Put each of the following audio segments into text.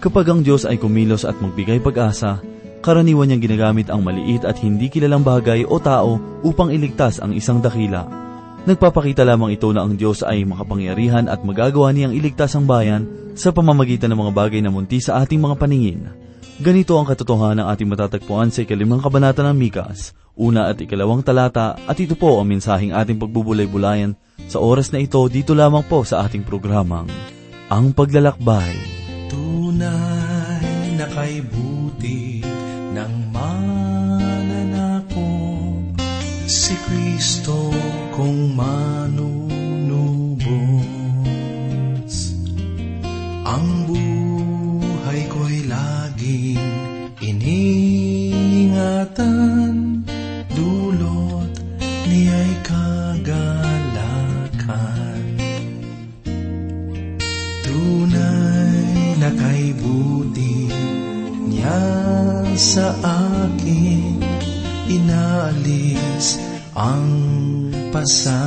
Kapag ang Diyos ay kumilos at magbigay pag-asa, karaniwan niyang ginagamit ang maliit at hindi kilalang bagay o tao upang iligtas ang isang dakila. Nagpapakita lamang ito na ang Diyos ay makapangyarihan at magagawa niyang iligtas ang bayan sa pamamagitan ng mga bagay na munti sa ating mga paningin. Ganito ang katotohanan ng ating matatagpuan sa ikalimang kabanata ng Mikas, una at ikalawang talata at ito po ang mensaheng ating pagbubulay-bulayan sa oras na ito dito lamang po sa ating programang, Ang Paglalakbay. Tunay na kay buti ng mananako si Kristo kung manunubos. Ang buhay descansar.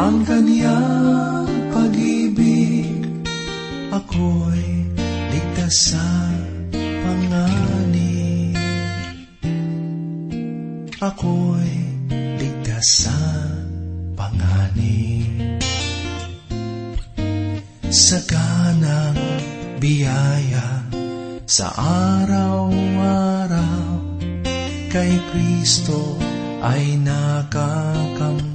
Ang kaniyang pag-ibig, ako'y ligtas sa panganib. Ako'y ligtas sa panganib. Sa kanang biyaya sa araw-araw kay Kristo ay nakakamtan.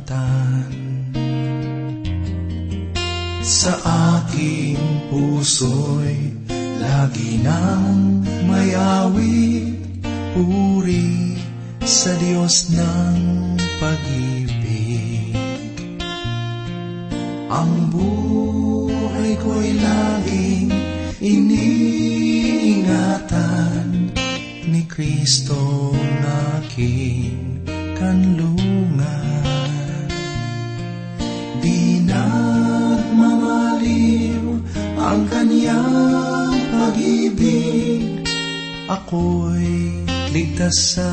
Sa aking puso'y lagi nang may awit, puri sa Diyos ng pag-ibig. Ang buhay ko'y laging iniingatan ni Kristo ng aking kanlungan. Pag-ibig, ako'y ligtas sa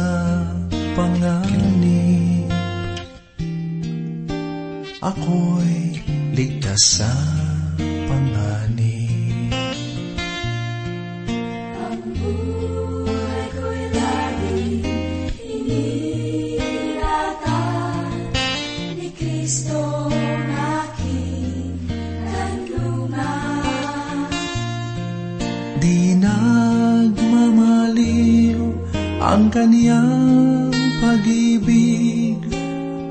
panganib. Ako'y ligtas sa panganib. Kaniyang pag-ibig,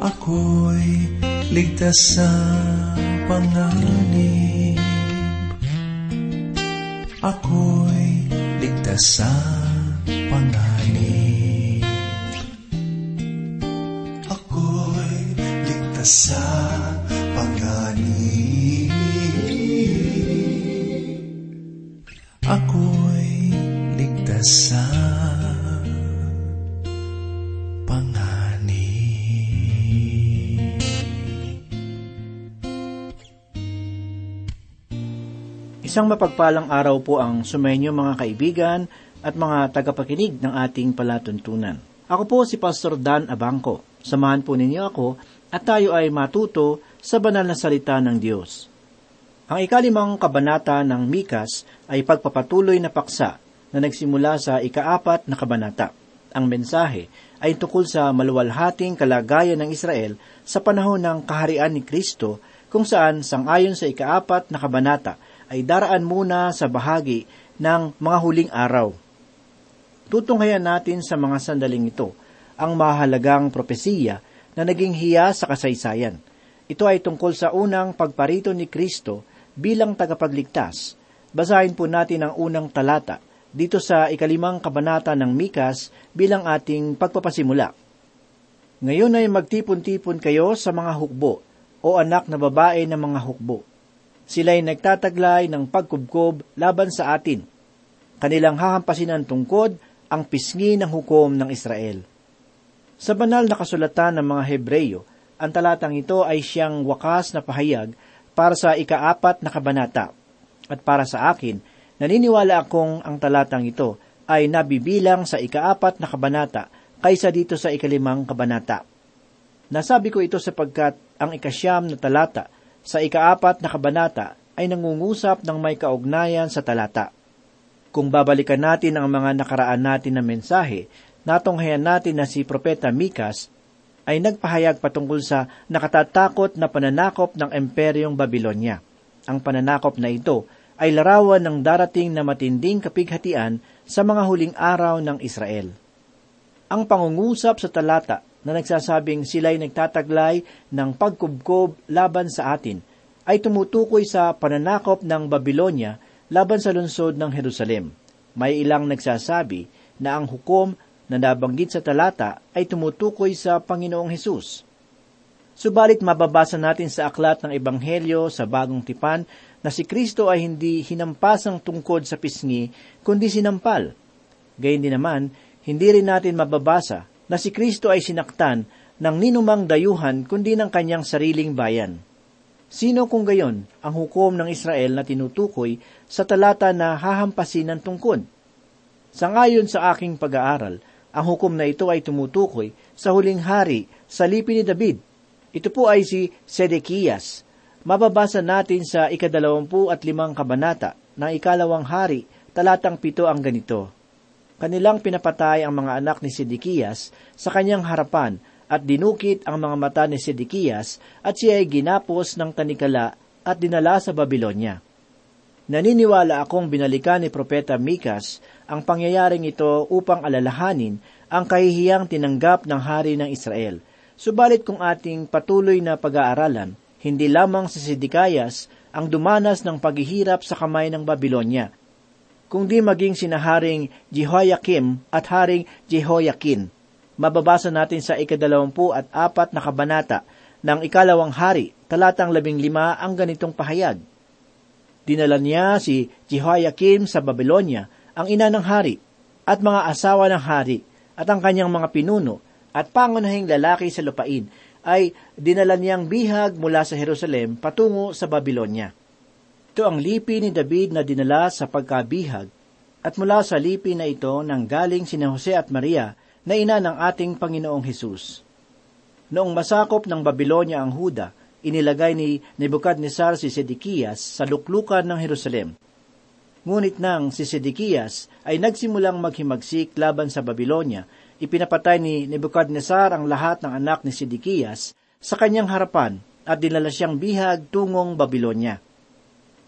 ako'y ligtas sa panganib. Ako'y ligtas sa panganib. Ako'y ligtas sa Isang mapagpalang araw po ang sumainyo mga kaibigan at mga tagapakinig ng ating palatuntunan. Ako po si Pastor Dan Abangco. Samahan po ninyo ako at tayo ay matuto sa banal na salita ng Diyos. Ang ikalimang kabanata ng Mikas ay pagpapatuloy na paksa na nagsimula sa ikaapat na kabanata. Ang mensahe ay tungkol sa maluwalhating kalagayan ng Israel sa panahon ng kaharian ni Kristo kung saan sangayon sa ikaapat na kabanata ay daraan muna sa bahagi ng mga huling araw. Tutunghayan natin sa mga sandaling ito ang mahalagang propesiya na naging hiya sa kasaysayan. Ito ay tungkol sa unang pagparito ni Kristo bilang tagapagligtas. Basahin po natin ang unang talata dito sa ikalimang kabanata ng Mikas bilang ating pagpapasimula. Ngayon ay magtipon-tipon kayo sa mga hukbo o anak na babae ng mga hukbo sila'y nagtataglay ng pagkubkob laban sa atin. Kanilang hahampasin ng tungkod ang pisngi ng hukom ng Israel. Sa banal na kasulatan ng mga Hebreyo, ang talatang ito ay siyang wakas na pahayag para sa ikaapat na kabanata. At para sa akin, naniniwala akong ang talatang ito ay nabibilang sa ikaapat na kabanata kaysa dito sa ikalimang kabanata. Nasabi ko ito sapagkat ang ikasyam na talata sa ikaapat na kabanata ay nangungusap ng may kaugnayan sa talata. Kung babalikan natin ang mga nakaraan natin na mensahe, natunghayan natin na si Propeta Mikas ay nagpahayag patungkol sa nakatatakot na pananakop ng Imperyong Babylonia. Ang pananakop na ito ay larawan ng darating na matinding kapighatian sa mga huling araw ng Israel. Ang pangungusap sa talata na nagsasabing sila'y nagtataglay ng pagkubkob laban sa atin ay tumutukoy sa pananakop ng Babylonia laban sa lungsod ng Jerusalem. May ilang nagsasabi na ang hukom na nabanggit sa talata ay tumutukoy sa Panginoong Hesus. Subalit mababasa natin sa aklat ng Ebanghelyo sa Bagong Tipan na si Kristo ay hindi hinampasang tungkod sa pisngi, kundi sinampal. Gayun din naman, hindi rin natin mababasa na si Kristo ay sinaktan ng ninumang dayuhan kundi ng kanyang sariling bayan. Sino kung gayon ang hukom ng Israel na tinutukoy sa talata na hahampasin ng tungkod? Sangayon sa aking pag-aaral, ang hukom na ito ay tumutukoy sa huling hari sa lipi ni David. Ito po ay si Sedekias. Mababasa natin sa ikadalawampu at limang kabanata ng ikalawang hari, talatang pito ang ganito. Kanilang pinapatay ang mga anak ni Sedekias sa kanyang harapan at dinukit ang mga mata ni Sedekias at siya ay ginapos ng tanikala at dinala sa Babylonia. Naniniwala akong binalikan ni Propeta Mikas ang pangyayaring ito upang alalahanin ang kahihiyang tinanggap ng hari ng Israel. Subalit kung ating patuloy na pag-aaralan, hindi lamang si Sidikayas ang dumanas ng paghihirap sa kamay ng Babylonia, kundi maging sinaharing Jehoiakim at haring Jehoiakin. Mababasa natin sa ikadalawampu at apat na kabanata ng ikalawang hari, talatang labing lima ang ganitong pahayag. Dinala niya si Jehoiakim sa Babylonia ang ina ng hari, at mga asawa ng hari, at ang kanyang mga pinuno, at pangunahing lalaki sa lupain, ay dinala niyang bihag mula sa Jerusalem patungo sa Babylonia. Ito ang lipi ni David na dinala sa pagkabihag, at mula sa lipi na ito nang galing sina Jose at Maria na ina ng ating Panginoong Hesus. Noong masakop ng Babylonia ang Huda, inilagay ni Nebuchadnezzar si Sedekias sa luklukan ng Jerusalem Ngunit nang si Sedekias ay nagsimulang maghimagsik laban sa Babylonia, ipinapatay ni Nebuchadnezzar ang lahat ng anak ni Sedekias sa kanyang harapan at dinala siyang bihag tungong Babylonia.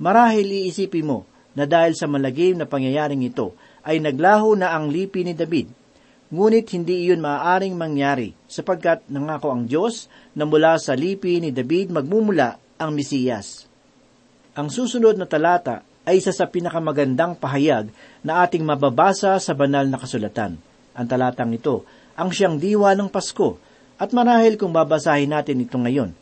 Marahil iisipin mo na dahil sa malagim na pangyayaring ito ay naglaho na ang lipi ni David, ngunit hindi iyon maaaring mangyari sapagkat nangako ang Diyos na mula sa lipi ni David magmumula ang Mesiyas. Ang susunod na talata ay isa sa pinakamagandang pahayag na ating mababasa sa banal na kasulatan. Ang talatang ito ang siyang diwa ng Pasko at marahil kung babasahin natin ito ngayon,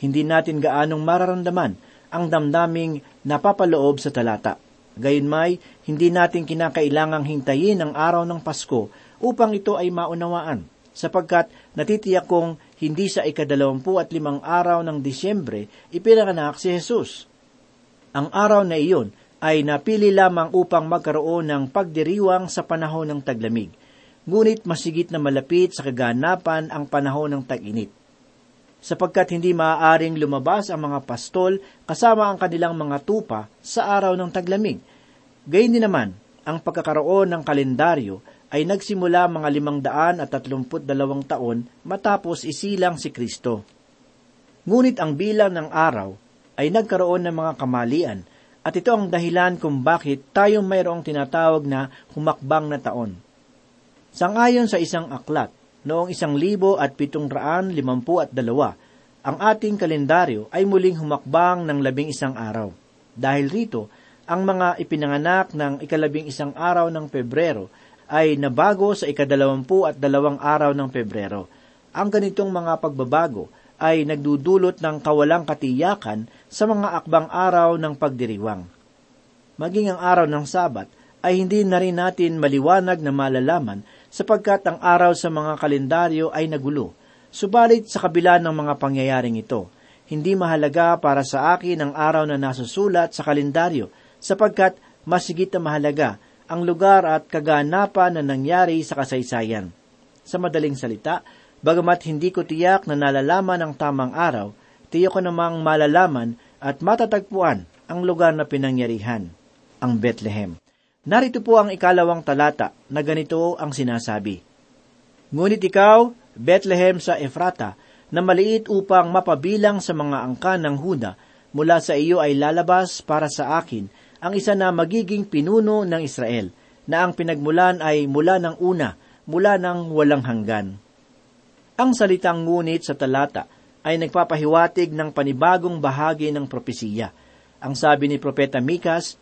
hindi natin gaanong mararamdaman ang damdaming napapaloob sa talata. Gayunmay, hindi natin kinakailangang hintayin ang araw ng Pasko upang ito ay maunawaan, sapagkat natitiyak kong hindi sa ikadalawampu at limang araw ng Disyembre ipinanganak si Jesus. Ang araw na iyon ay napili lamang upang magkaroon ng pagdiriwang sa panahon ng taglamig, ngunit masigit na malapit sa kaganapan ang panahon ng tag-init. Sapagkat hindi maaaring lumabas ang mga pastol kasama ang kanilang mga tupa sa araw ng taglamig. Gayun din naman, ang pagkakaroon ng kalendaryo ay nagsimula mga limang daan at tatlumput dalawang taon matapos isilang si Kristo. Ngunit ang bilang ng araw ay nagkaroon ng mga kamalian at ito ang dahilan kung bakit tayo mayroong tinatawag na humakbang na taon. Sangayon sa isang aklat, noong isang libo at pitong raan limampu at dalawa, ang ating kalendaryo ay muling humakbang ng labing isang araw. Dahil rito, ang mga ipinanganak ng ikalabing isang araw ng Pebrero ay nabago sa ikadalawampu at dalawang araw ng Pebrero. Ang ganitong mga pagbabago ay nagdudulot ng kawalang katiyakan sa mga akbang araw ng pagdiriwang. Maging ang araw ng Sabat ay hindi na rin natin maliwanag na malalaman sapagkat ang araw sa mga kalendaryo ay nagulo. Subalit sa kabila ng mga pangyayaring ito, hindi mahalaga para sa akin ang araw na nasusulat sa kalendaryo sapagkat masigit na mahalaga ang lugar at kaganapan na nangyari sa kasaysayan. Sa madaling salita, bagamat hindi ko tiyak na nalalaman ang tamang araw, tiyak ko namang malalaman at matatagpuan ang lugar na pinangyarihan, ang Bethlehem. Narito po ang ikalawang talata na ganito ang sinasabi. Ngunit ikaw, Bethlehem sa Efrata, na maliit upang mapabilang sa mga angkan ng Huda, mula sa iyo ay lalabas para sa akin ang isa na magiging pinuno ng Israel, na ang pinagmulan ay mula ng una, mula ng walang hanggan. Ang salitang ngunit sa talata ay nagpapahiwatig ng panibagong bahagi ng propesiya. Ang sabi ni Propeta Mikas,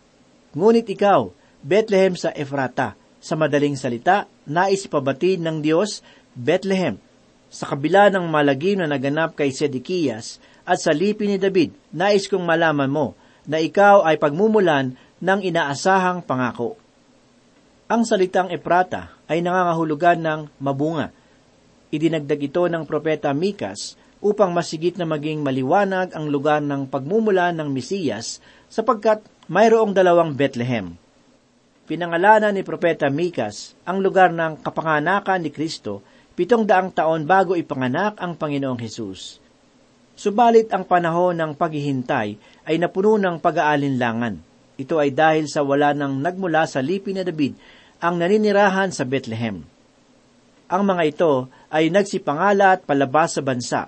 Ngunit ikaw, Bethlehem sa Efrata. Sa madaling salita, nais ipabatid ng Diyos, Bethlehem. Sa kabila ng malagim na naganap kay Sedekiyas at sa lipi ni David, nais kong malaman mo na ikaw ay pagmumulan ng inaasahang pangako. Ang salitang Efrata ay nangangahulugan ng mabunga. Idinagdag ito ng propeta Mikas upang masigit na maging maliwanag ang lugar ng pagmumula ng Mesiyas sapagkat mayroong dalawang Bethlehem pinangalanan ni Propeta Mikas ang lugar ng kapanganakan ni Kristo pitong daang taon bago ipanganak ang Panginoong Hesus. Subalit ang panahon ng paghihintay ay napuno ng pag-aalinlangan. Ito ay dahil sa wala nang nagmula sa lipi na David ang naninirahan sa Bethlehem. Ang mga ito ay nagsipangala at palabas sa bansa.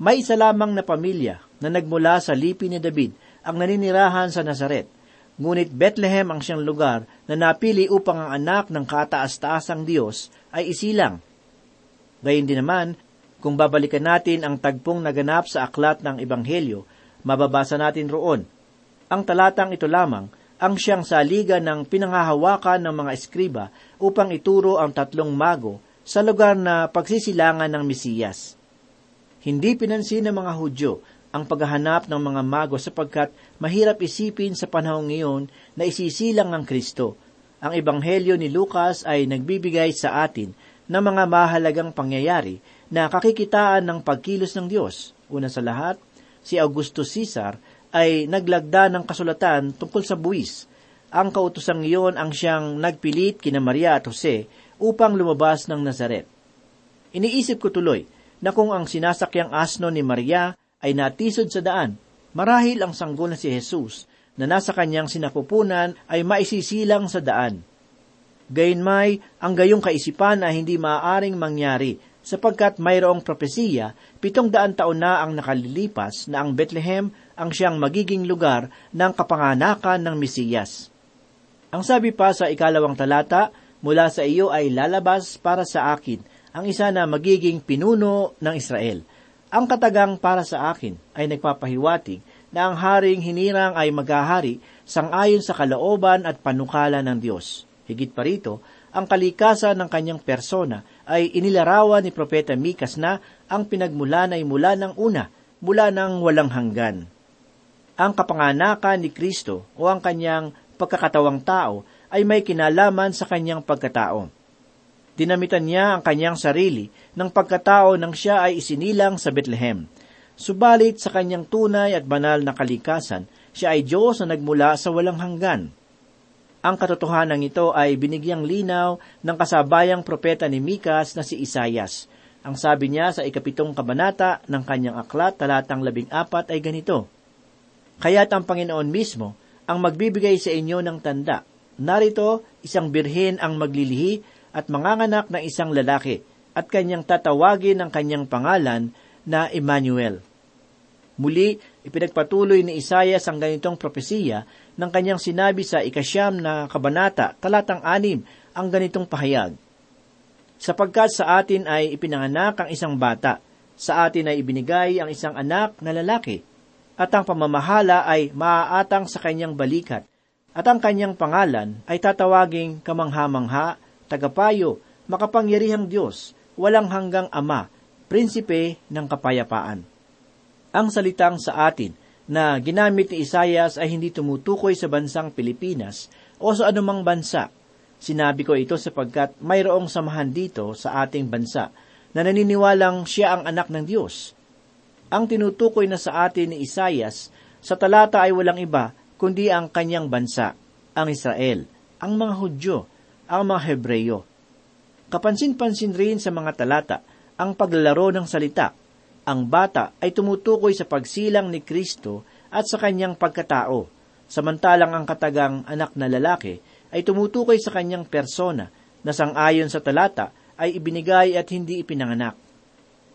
May isa lamang na pamilya na nagmula sa lipi ni David ang naninirahan sa Nazaret – Ngunit Bethlehem ang siyang lugar na napili upang ang anak ng kataas-taasang Diyos ay isilang. Gayun din naman, kung babalikan natin ang tagpong naganap sa aklat ng Ebanghelyo, mababasa natin roon. Ang talatang ito lamang ang siyang saliga ng pinangahawakan ng mga eskriba upang ituro ang tatlong mago sa lugar na pagsisilangan ng Mesiyas. Hindi pinansin ng mga Hudyo ang paghahanap ng mga mago sapagkat mahirap isipin sa panahong ngayon na isisilang ng Kristo. Ang Ebanghelyo ni Lucas ay nagbibigay sa atin ng mga mahalagang pangyayari na kakikitaan ng pagkilos ng Diyos. Una sa lahat, si Augustus Caesar ay naglagda ng kasulatan tungkol sa buwis. Ang kautosang iyon ang siyang nagpilit kina Maria at Jose upang lumabas ng Nazaret. Iniisip ko tuloy na kung ang sinasakyang asno ni Maria ay natisod sa daan. Marahil ang sanggol na si Jesus na nasa kanyang sinapupunan ay maisisilang sa daan. Gayunmay, ang gayong kaisipan ay hindi maaaring mangyari sapagkat mayroong propesiya, pitong daan taon na ang nakalilipas na ang Bethlehem ang siyang magiging lugar ng kapanganakan ng Mesiyas. Ang sabi pa sa ikalawang talata, mula sa iyo ay lalabas para sa akin ang isa na magiging pinuno ng Israel – ang katagang para sa akin ay nagpapahiwatig na ang haring hinirang ay maghahari sangayon sa kalooban at panukala ng Diyos. Higit pa rito, ang kalikasan ng kanyang persona ay inilarawan ni Propeta Mikas na ang pinagmulan ay mula ng una, mula ng walang hanggan. Ang kapanganakan ni Kristo o ang kanyang pagkakatawang tao ay may kinalaman sa kanyang pagkatao. Dinamitan niya ang kanyang sarili ng pagkatao nang siya ay isinilang sa Bethlehem. Subalit sa kanyang tunay at banal na kalikasan, siya ay Diyos na nagmula sa walang hanggan. Ang katotohanan ito ay binigyang linaw ng kasabayang propeta ni Mikas na si Isayas. Ang sabi niya sa ikapitong kabanata ng kanyang aklat talatang labing apat ay ganito, Kaya't ang Panginoon mismo ang magbibigay sa inyo ng tanda. Narito, isang birhen ang maglilihi at manganganak ng isang lalaki at kanyang tatawagin ang kanyang pangalan na Emmanuel. Muli, ipinagpatuloy ni Isayas ang ganitong propesiya ng kanyang sinabi sa ikasyam na kabanata, talatang anim, ang ganitong pahayag. Sapagkat sa atin ay ipinanganak ang isang bata, sa atin ay ibinigay ang isang anak na lalaki, at ang pamamahala ay maaatang sa kanyang balikat, at ang kanyang pangalan ay tatawaging kamangha-mangha, tagapayo, makapangyarihang Diyos, walang hanggang Ama, prinsipe ng kapayapaan. Ang salitang sa atin na ginamit ni Isayas ay hindi tumutukoy sa bansang Pilipinas o sa anumang bansa. Sinabi ko ito sapagkat mayroong samahan dito sa ating bansa na naniniwalang siya ang anak ng Diyos. Ang tinutukoy na sa atin ni Isayas sa talata ay walang iba kundi ang kanyang bansa, ang Israel, ang mga Hudyo, ang mga Hebreyo. Kapansin-pansin rin sa mga talata ang paglalaro ng salita. Ang bata ay tumutukoy sa pagsilang ni Kristo at sa kanyang pagkatao, samantalang ang katagang anak na lalaki ay tumutukoy sa kanyang persona na sangayon sa talata ay ibinigay at hindi ipinanganak.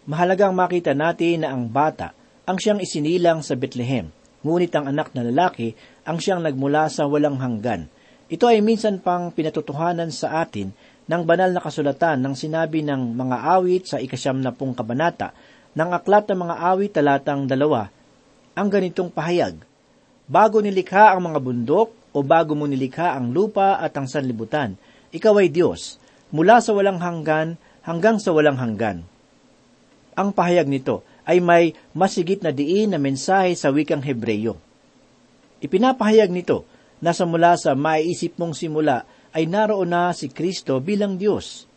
Mahalagang makita natin na ang bata ang siyang isinilang sa Bethlehem, ngunit ang anak na lalaki ang siyang nagmula sa walang hanggan. Ito ay minsan pang pinatutuhanan sa atin ng banal na kasulatan ng sinabi ng mga awit sa ikasyam na pong kabanata ng aklat ng mga awit talatang dalawa, ang ganitong pahayag. Bago nilikha ang mga bundok o bago mo nilikha ang lupa at ang sanlibutan, ikaw ay Diyos, mula sa walang hanggan hanggang sa walang hanggan. Ang pahayag nito ay may masigit na diin na mensahe sa wikang Hebreyo. Ipinapahayag nito na sa mula sa maiisip mong simula ay naroon na si Kristo bilang Diyos.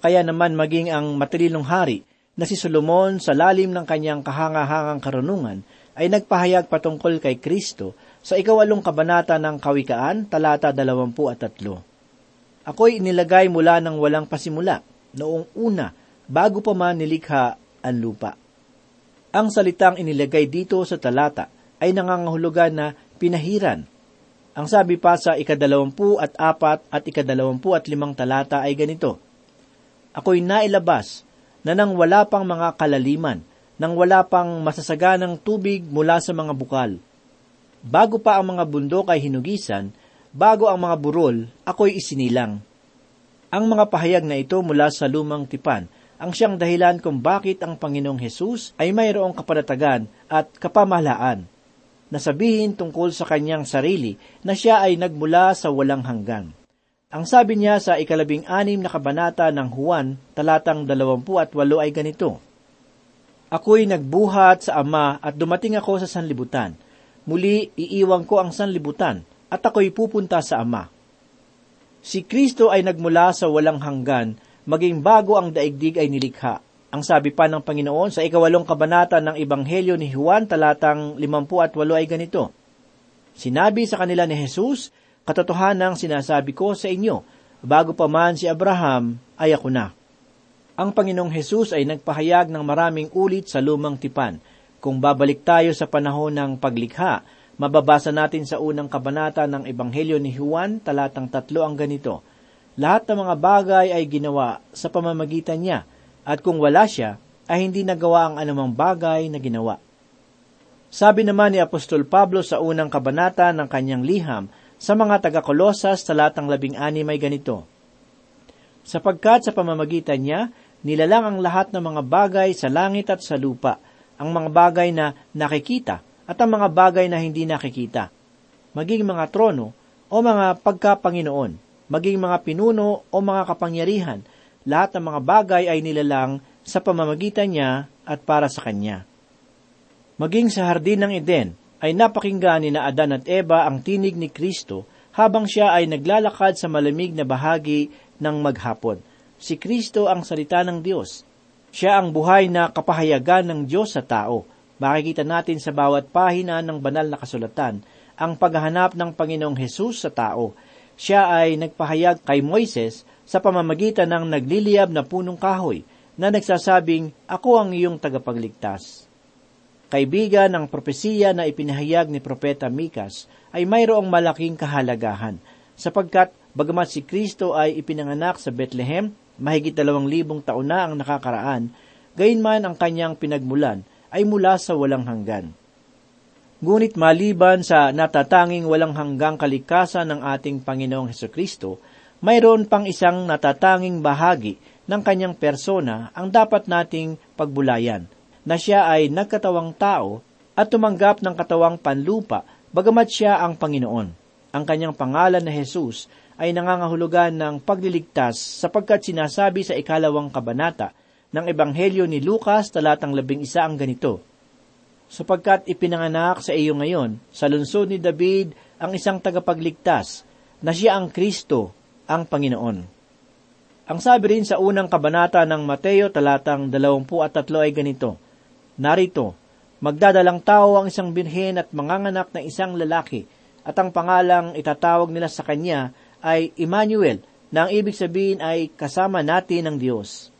Kaya naman maging ang matalinong hari na si Solomon sa lalim ng kanyang kahangahangang karunungan ay nagpahayag patungkol kay Kristo sa ikawalong kabanata ng Kawikaan, talata 23. Ako'y inilagay mula ng walang pasimula, noong una, bago pa man nilikha ang lupa. Ang salitang inilagay dito sa talata ay nangangahulugan na pinahiran. Ang sabi pa sa ikadalawampu at apat at ikadalawampu at limang talata ay ganito, Ako'y nailabas na nang wala pang mga kalaliman, nang wala pang masasaganang tubig mula sa mga bukal. Bago pa ang mga bundok ay hinugisan, bago ang mga burol, ako'y isinilang. Ang mga pahayag na ito mula sa lumang tipan ang siyang dahilan kung bakit ang Panginoong Hesus ay mayroong kapanatagan at kapamahalaan. Nasabihin tungkol sa kanyang sarili na siya ay nagmula sa walang hanggan. Ang sabi niya sa ikalabing anim na kabanata ng Juan, talatang dalawampu at walo ay ganito, Ako'y nagbuhat sa Ama at dumating ako sa sanlibutan. Muli, iiwang ko ang sanlibutan at ako'y pupunta sa Ama. Si Kristo ay nagmula sa walang hanggan maging bago ang daigdig ay nilikha. Ang sabi pa ng Panginoon sa ikawalong kabanata ng Ebanghelyo ni Juan talatang 58 ay ganito, Sinabi sa kanila ni Jesus, Katotohanang sinasabi ko sa inyo, bago pa man si Abraham, ay ako na. Ang Panginoong Jesus ay nagpahayag ng maraming ulit sa lumang tipan. Kung babalik tayo sa panahon ng paglikha, mababasa natin sa unang kabanata ng Ebanghelyo ni Juan, talatang tatlo ang ganito, lahat ng mga bagay ay ginawa sa pamamagitan niya, at kung wala siya, ay hindi nagawa ang anumang bagay na ginawa. Sabi naman ni Apostol Pablo sa unang kabanata ng kanyang liham sa mga taga-Kolosas talatang labing anim ay ganito, Sapagkat sa pamamagitan niya, nilalang ang lahat ng mga bagay sa langit at sa lupa, ang mga bagay na nakikita at ang mga bagay na hindi nakikita, maging mga trono o mga pagkapanginoon, maging mga pinuno o mga kapangyarihan, lahat ng mga bagay ay nilalang sa pamamagitan niya at para sa kanya. Maging sa hardin ng Eden, ay napakinggan ni na Adan at Eva ang tinig ni Kristo habang siya ay naglalakad sa malamig na bahagi ng maghapon. Si Kristo ang salita ng Diyos. Siya ang buhay na kapahayagan ng Diyos sa tao. Makikita natin sa bawat pahina ng banal na kasulatan ang paghahanap ng Panginoong Hesus sa tao siya ay nagpahayag kay Moises sa pamamagitan ng nagliliyab na punong kahoy na nagsasabing, Ako ang iyong tagapagligtas. Kaibigan ng propesiya na ipinahayag ni Propeta Mikas ay mayroong malaking kahalagahan, sapagkat bagamat si Kristo ay ipinanganak sa Bethlehem, mahigit dalawang libong taon na ang nakakaraan, gayunman ang kanyang pinagmulan ay mula sa walang hanggan. Ngunit maliban sa natatanging walang hanggang kalikasan ng ating Panginoong Heso Kristo, mayroon pang isang natatanging bahagi ng kanyang persona ang dapat nating pagbulayan, na siya ay nagkatawang tao at tumanggap ng katawang panlupa bagamat siya ang Panginoon. Ang kanyang pangalan na Jesus ay nangangahulugan ng pagliligtas sapagkat sinasabi sa ikalawang kabanata ng Ebanghelyo ni Lucas talatang labing isa ang ganito, sapagkat ipinanganak sa iyo ngayon sa lungsod ni David ang isang tagapagligtas na siya ang Kristo, ang Panginoon. Ang sabi rin sa unang kabanata ng Mateo talatang 23 ay ganito, Narito, magdadalang tao ang isang binhin at manganganak ng isang lalaki, at ang pangalang itatawag nila sa kanya ay Emmanuel, na ang ibig sabihin ay kasama natin ng Diyos.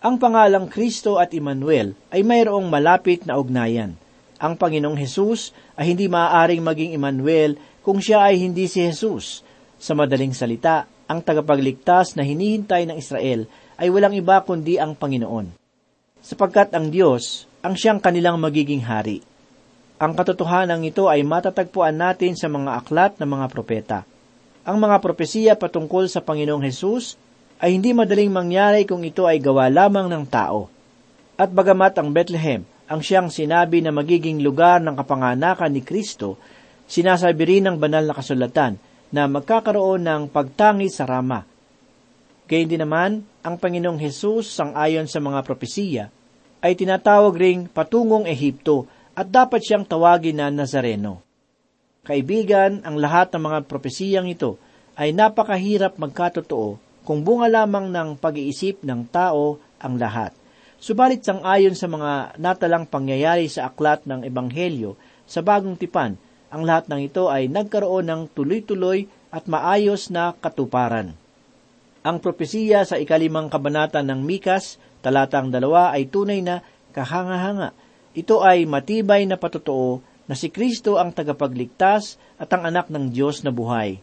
Ang pangalang Kristo at Emmanuel ay mayroong malapit na ugnayan. Ang Panginoong Hesus ay hindi maaaring maging Emmanuel kung siya ay hindi si Jesus. Sa madaling salita, ang tagapagligtas na hinihintay ng Israel ay walang iba kundi ang Panginoon. Sapagkat ang Diyos ang siyang kanilang magiging hari. Ang katotohanan ito ay matatagpuan natin sa mga aklat ng mga propeta. Ang mga propesiya patungkol sa Panginoong Hesus ay hindi madaling mangyari kung ito ay gawa lamang ng tao. At bagamat ang Bethlehem ang siyang sinabi na magiging lugar ng kapanganakan ni Kristo, sinasabi rin ng banal na kasulatan na magkakaroon ng pagtangi sa Rama. Gayun din naman, ang Panginoong Hesus sang ayon sa mga propesiya ay tinatawag ring patungong Ehipto at dapat siyang tawagin na Nazareno. Kaibigan, ang lahat ng mga propesiyang ito ay napakahirap magkatotoo kung bunga lamang ng pag-iisip ng tao ang lahat. Subalit sang ayon sa mga natalang pangyayari sa aklat ng Ebanghelyo sa bagong tipan, ang lahat ng ito ay nagkaroon ng tuloy-tuloy at maayos na katuparan. Ang propesiya sa ikalimang kabanata ng Mikas, talatang dalawa ay tunay na kahanga-hanga. Ito ay matibay na patotoo na si Kristo ang tagapagligtas at ang anak ng Diyos na buhay.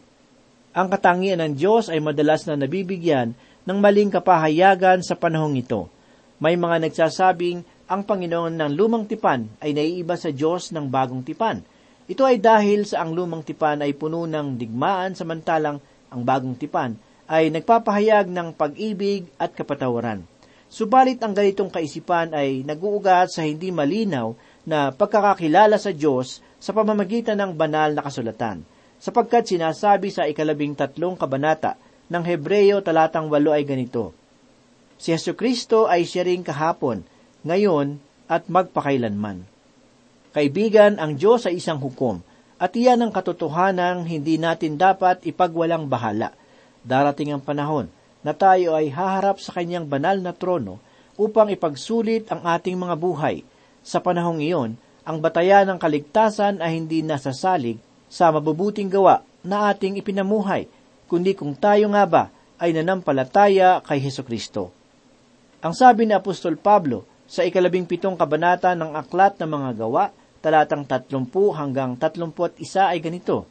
Ang katangian ng Diyos ay madalas na nabibigyan ng maling kapahayagan sa panahong ito. May mga nagsasabing ang Panginoon ng lumang tipan ay naiiba sa Diyos ng bagong tipan. Ito ay dahil sa ang lumang tipan ay puno ng digmaan samantalang ang bagong tipan ay nagpapahayag ng pag-ibig at kapatawaran. Subalit ang ganitong kaisipan ay naguugat sa hindi malinaw na pagkakakilala sa Diyos sa pamamagitan ng banal na kasulatan, sapagkat sinasabi sa ikalabing tatlong kabanata ng Hebreyo talatang walo ay ganito, Si Yesu Kristo ay siya ring kahapon, ngayon at magpakailanman. Kaibigan, ang Diyos ay isang hukom, at iyan ang katotohanan hindi natin dapat ipagwalang bahala. Darating ang panahon na tayo ay haharap sa kanyang banal na trono upang ipagsulit ang ating mga buhay. Sa panahong iyon, ang batayan ng kaligtasan ay hindi nasasalig sa mabubuting gawa na ating ipinamuhay, kundi kung tayo nga ba ay nanampalataya kay Heso Kristo. Ang sabi ni Apostol Pablo sa ikalabing pitong kabanata ng Aklat ng mga Gawa, talatang 30 hanggang 31 ay ganito,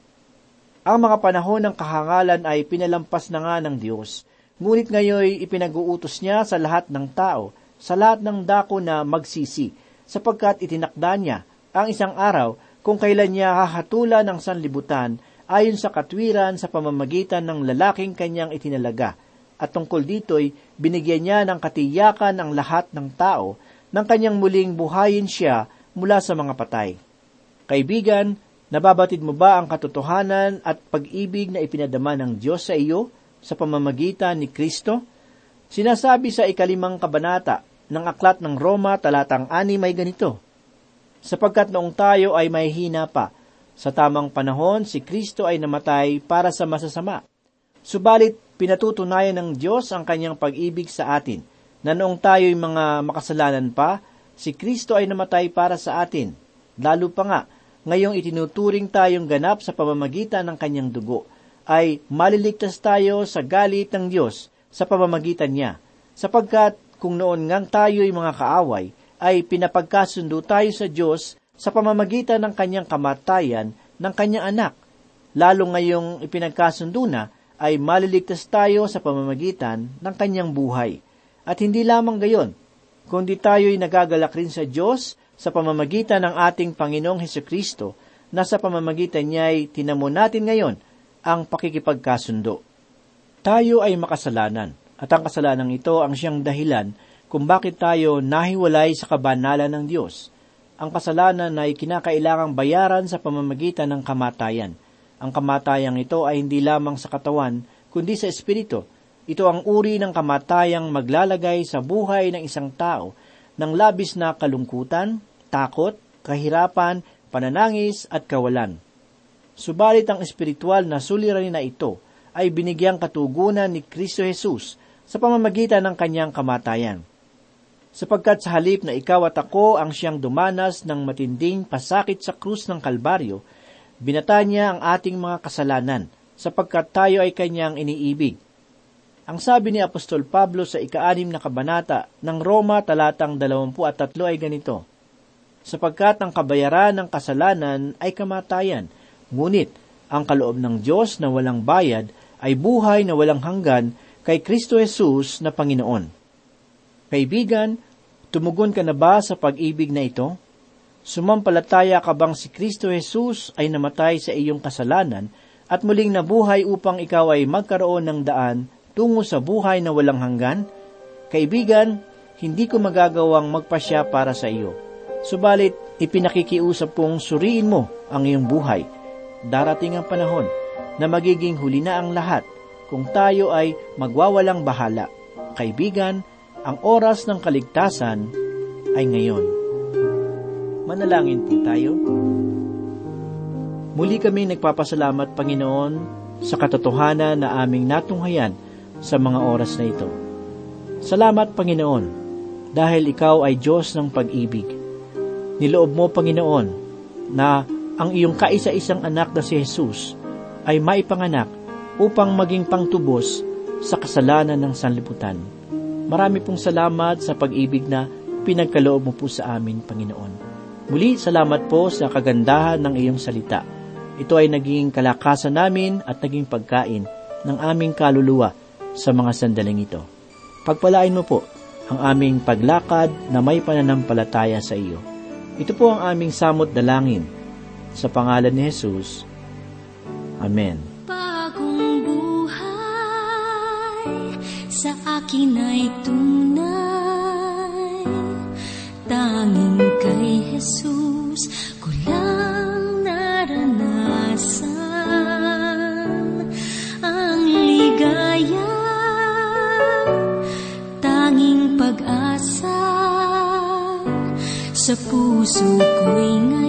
Ang mga panahon ng kahangalan ay pinalampas na nga ng Diyos, ngunit ngayon ipinag-uutos niya sa lahat ng tao, sa lahat ng dako na magsisi, sapagkat itinakda niya ang isang araw kung kailan niya hahatulan ng sanlibutan ayon sa katwiran sa pamamagitan ng lalaking kanyang itinalaga. At tungkol dito'y binigyan niya ng katiyakan ang lahat ng tao nang kanyang muling buhayin siya mula sa mga patay. Kaibigan, nababatid mo ba ang katotohanan at pag-ibig na ipinadama ng Diyos sa iyo sa pamamagitan ni Kristo? Sinasabi sa ikalimang kabanata ng Aklat ng Roma talatang ani may ganito, Sapagkat noong tayo ay may hina pa, sa tamang panahon si Kristo ay namatay para sa masasama. Subalit pinatutunayan ng Diyos ang kanyang pag-ibig sa atin, na noong tayo'y mga makasalanan pa, si Kristo ay namatay para sa atin. Lalo pa nga, ngayong itinuturing tayong ganap sa pamamagitan ng kanyang dugo, ay maliligtas tayo sa galit ng Diyos sa pamamagitan niya, sapagkat kung noon ngang tayo'y mga kaaway, ay pinapagkasundo tayo sa Diyos sa pamamagitan ng kanyang kamatayan ng kanyang anak. Lalo ngayong ipinagkasundo na, ay maliligtas tayo sa pamamagitan ng kanyang buhay. At hindi lamang gayon, kundi tayo'y nagagalak rin sa Diyos sa pamamagitan ng ating Panginoong Heso Kristo, na sa pamamagitan niya'y tinamo natin ngayon ang pakikipagkasundo. Tayo ay makasalanan, at ang kasalanan ito ang siyang dahilan kung bakit tayo nahiwalay sa kabanalan ng Diyos. Ang kasalanan ay kinakailangang bayaran sa pamamagitan ng kamatayan – ang kamatayang ito ay hindi lamang sa katawan, kundi sa espiritu. Ito ang uri ng kamatayang maglalagay sa buhay ng isang tao ng labis na kalungkutan, takot, kahirapan, pananangis at kawalan. Subalit ang espiritual na suliranin na ito ay binigyang katugunan ni Kristo Jesus sa pamamagitan ng kanyang kamatayan. Sapagkat sa halip na ikaw at ako ang siyang dumanas ng matinding pasakit sa krus ng Kalbaryo, binata niya ang ating mga kasalanan sapagkat tayo ay kanyang iniibig. Ang sabi ni Apostol Pablo sa ikaanim na kabanata ng Roma talatang 23 ay ganito, Sapagkat ang kabayaran ng kasalanan ay kamatayan, ngunit ang kaloob ng Diyos na walang bayad ay buhay na walang hanggan kay Kristo Jesus na Panginoon. Kaibigan, tumugon ka na ba sa pag-ibig na ito? Sumampalataya ka bang si Kristo Jesus ay namatay sa iyong kasalanan at muling nabuhay upang ikaw ay magkaroon ng daan tungo sa buhay na walang hanggan? Kaibigan, hindi ko magagawang magpasya para sa iyo. Subalit, ipinakikiusap kong suriin mo ang iyong buhay. Darating ang panahon na magiging huli na ang lahat kung tayo ay magwawalang bahala. Kaibigan, ang oras ng kaligtasan ay ngayon. Manalangin po tayo. Muli kami nagpapasalamat, Panginoon, sa katotohanan na aming natunghayan sa mga oras na ito. Salamat, Panginoon, dahil Ikaw ay Diyos ng pag-ibig. Niloob mo, Panginoon, na ang iyong kaisa-isang anak na si Jesus ay maipanganak upang maging pangtubos sa kasalanan ng sanlibutan. Marami pong salamat sa pag-ibig na pinagkaloob mo po sa amin, Panginoon. Muli, salamat po sa kagandahan ng iyong salita. Ito ay naging kalakasan namin at naging pagkain ng aming kaluluwa sa mga sandaling ito. Pagpalain mo po ang aming paglakad na may pananampalataya sa iyo. Ito po ang aming samot dalangin. Sa pangalan ni Jesus. Amen. Bagong buhay sa akin ay tunay Tanging kay Jesus Sa puso ko'y ngayon